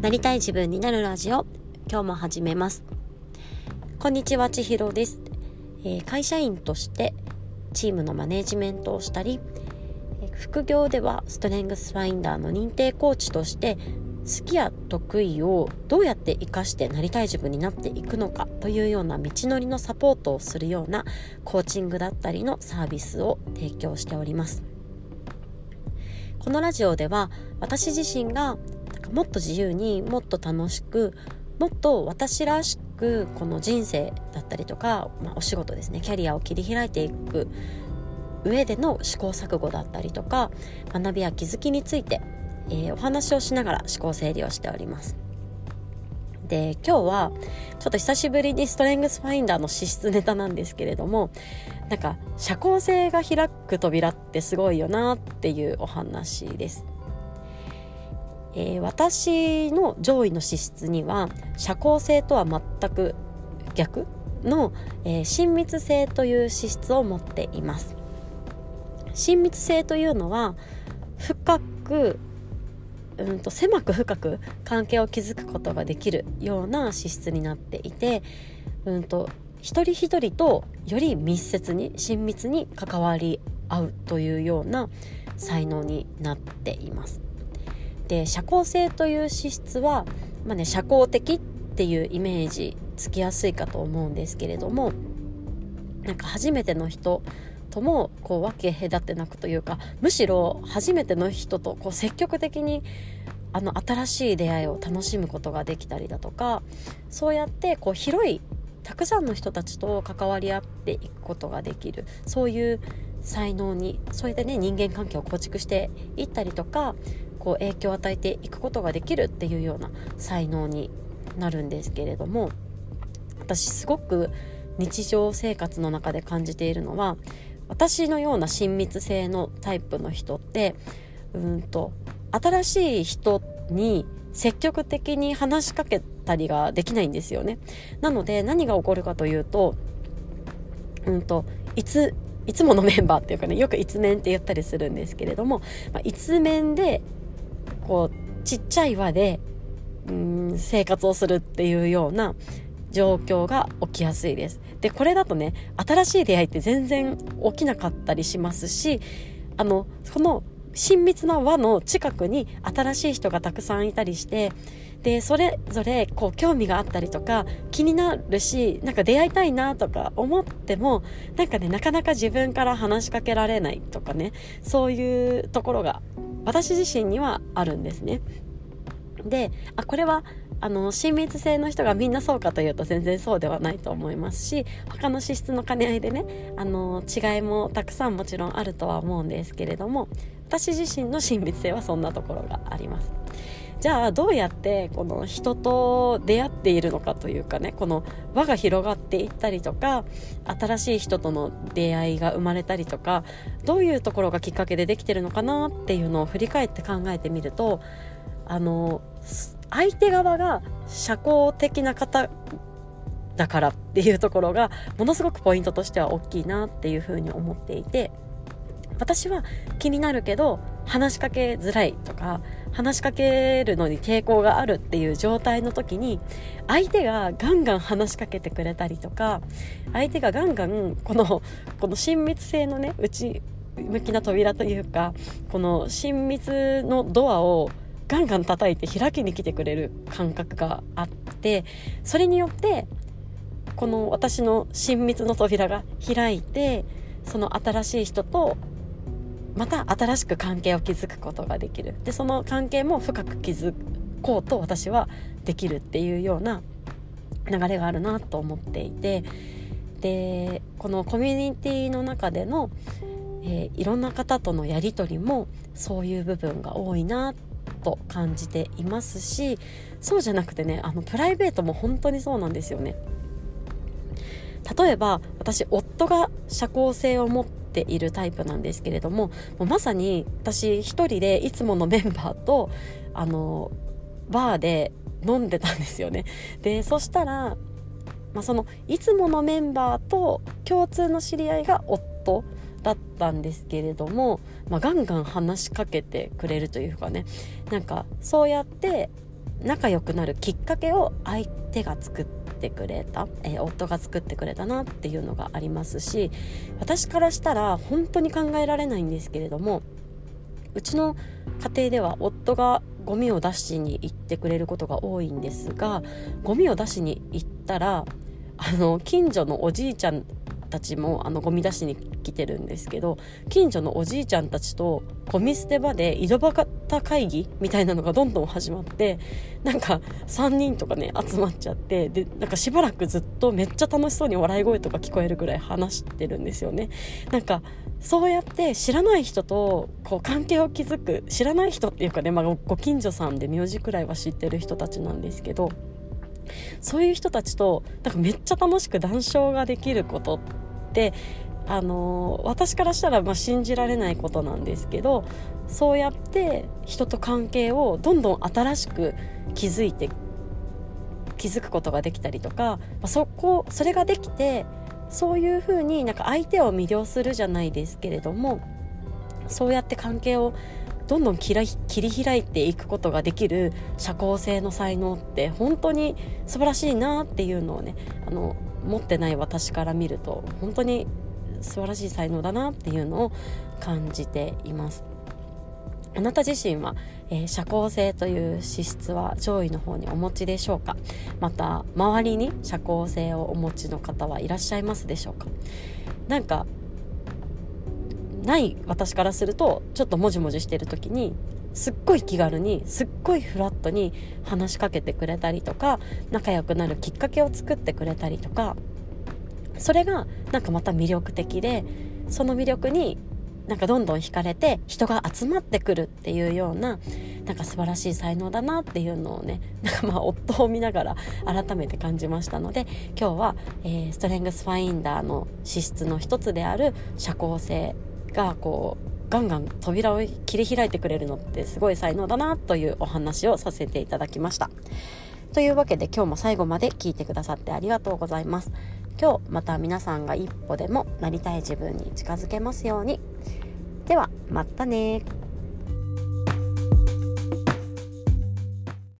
なりたい自分になるラジオ。今日も始めます。こんにちは千尋です、えー、会社員としてチームのマネジメントをしたり副業ではストレングスファインダーの認定コーチとして好きや得意をどうやって活かしてなりたい自分になっていくのかというような道のりのサポートをするようなコーチングだったりのサービスを提供しております。このラジオでは私自身がもっと自由にもっと楽しくもっと私らしくこの人生だったりとか、まあ、お仕事ですねキャリアを切り開いていく上での試行錯誤だったりとか学びや気づきについて、えー、お話をしながら思考整理をしております。で今日はちょっと久しぶりにストレングスファインダーの資質ネタなんですけれどもなんか社交性が開く扉ってすごいよなっていうお話です。えー、私の上位の資質には社交性とは全く逆の、えー、親密性という資質を持っています。親密性というのは深くうんと狭く深く関係を築くことができるような資質になっていてうんと一人一人とより密接に親密に関わり合うというような才能になっています。で社交性という資質は、まあね、社交的っていうイメージつきやすいかと思うんですけれどもなんか初めての人ともこう分け隔てなくというかむしろ初めての人とこう積極的にあの新しい出会いを楽しむことができたりだとかそうやってこう広いたくさんの人たちと関わり合っていくことができるそういう才能にそれでね人間関係を構築していったりとかこう影響を与えていくことができるっていうような才能になるんですけれども私すごく日常生活の中で感じているのは私のような親密性のタイプの人ってうんと新しい人に積極的に話しかけたりができないんですよね。なので何が起こるかというとうんといついつものメンバーっていうかねよく一面って言ったりするんですけれども、まあ、一面でこうちっちゃい輪でうん生活をするっていうような状況が起きやすいです。でこれだとね新しい出会いって全然起きなかったりしますしあのこの親密な輪の近くに新しい人がたくさんいたりしてでそれぞれこう興味があったりとか気になるしなんか出会いたいなとか思ってもなんかねなかなか自分から話しかけられないとかねそういうところが私自身にはあるんですね。であこれはあの親密性の人がみんなそうかというと全然そうではないと思いますし他の資質の兼ね合いでねあの違いもたくさんもちろんあるとは思うんですけれども私自身の親密性はそんなところがあります。じゃあどうやってこの人と出会っているのかというかねこの輪が広がっていったりとか新しい人との出会いが生まれたりとかどういうところがきっかけでできてるのかなっていうのを振り返って考えてみるとあの相手側が社交的な方だからっていうところがものすごくポイントとしては大きいなっていうふうに思っていて私は気になるけど話しかけづらいとか話しかけるのに抵抗があるっていう状態の時に相手がガンガン話しかけてくれたりとか相手がガンガンこのこの親密性のね内向きな扉というかこの親密のドアをガンガン叩いて開きに来てくれる感覚があってそれによってこの私の親密の扉が開いてその新しい人とまた新しく関係を築くことができるでその関係も深く築こうと私はできるっていうような流れがあるなと思っていてでこのコミュニティの中での、えー、いろんな方とのやり取りもそういう部分が多いなと感じていますしそうじゃなくてねあのプライベートも本当にそうなんですよね。例えば私夫が社交性を持っているタイプなんですけれどもまさに私一人でいつものメンバーとあのバーで飲んでたんですよね。でそしたら、まあ、そのいつものメンバーと共通の知り合いが夫だったんですけれども、まあ、ガンガン話しかけてくれるというかね。なんかそうやって仲良くなるきっかけを相手が作っててくれた、えー、夫が作ってくれたなっていうのがありますし私からしたら本当に考えられないんですけれどもうちの家庭では夫がゴミを出しに行ってくれることが多いんですがゴミを出しに行ったらあの近所のおじいちゃんたちもあのゴミ出しに来てるんですけど近所のおじいちゃんたちとゴミ捨て場で井戸端会議みたいなのがどんどん始まってなんか3人とかね集まっちゃってでなんかしばらくずっとめっちゃ楽しそうに笑い声とか聞こえるぐらい話してるんですよね。なんかそうやって知らない人とこう関係を築く知らない人っていうかね、まあ、ご近所さんで名字くらいは知ってる人たちなんですけどそういう人たちとなんかめっちゃ楽しく談笑ができることってあの私からしたらま信じられないことなんですけどそうやって人と関係をどんどん新しく築いて気づくことができたりとか、ま、そこそれができてそういうふうになんか相手を魅了するじゃないですけれどもそうやって関係をどんどん切り開いていくことができる社交性の才能って本当に素晴らしいなっていうのをねあの持ってない私から見ると本当に素晴らしい才能だなっていうのを感じています。あなた自身は、えー、社交性という資質は上位の方にお持ちでしょうか？また周りに社交性をお持ちの方はいらっしゃいますでしょうか？なんかない私からするとちょっともじもじしてる時にすっごい気軽にすっごいフラットに話しかけてくれたりとか仲良くなるきっかけを作ってくれたりとかそれがなんかまた魅力的でその魅力になんかどんどん惹かれて人が集まってくるっていうようななんか素晴らしい才能だなっていうのをね なんかまあ夫を見ながら改めて感じましたので今日は、えー、ストレングスファインダーの資質の一つである社交性がこうガンガン扉を切り開いてくれるのってすごい才能だなというお話をさせていただきました。というわけで今日も最後まで聞いてくださってありがとうございます。今日また皆さんが一歩でもなりたい自分に近づけますように。ではまたね